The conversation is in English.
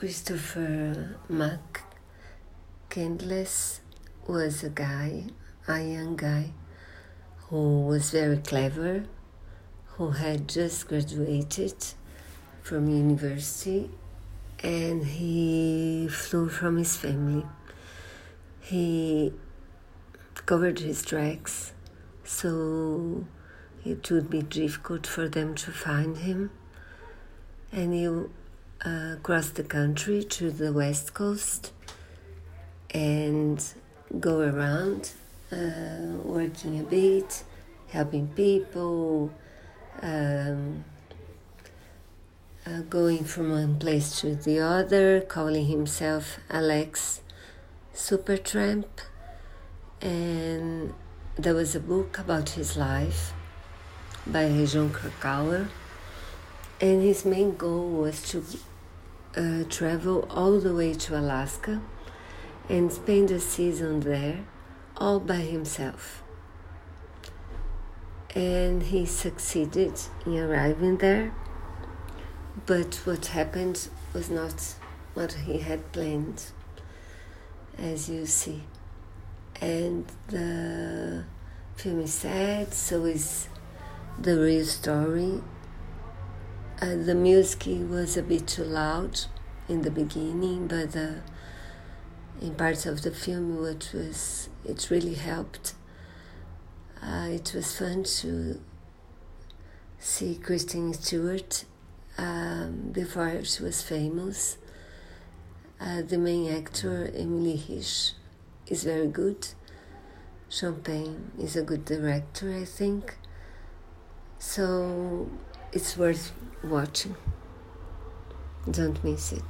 Christopher McCandless was a guy, a young guy, who was very clever, who had just graduated from university, and he flew from his family. He covered his tracks, so it would be difficult for them to find him. And he uh, cross the country to the west coast and go around uh, working a bit, helping people, um, uh, going from one place to the other, calling himself Alex Supertramp. And there was a book about his life by Jon Krakauer. And his main goal was to uh, travel all the way to Alaska and spend a season there all by himself. And he succeeded in arriving there, but what happened was not what he had planned, as you see. And the film is sad, so is the real story uh, the music was a bit too loud in the beginning, but uh, in parts of the film, it was it really helped. Uh, it was fun to see Kristen Stewart um, before she was famous. Uh, the main actor, Emile Hirsch, is very good. Sean Penn is a good director, I think. So it's worth watching. Don't miss it.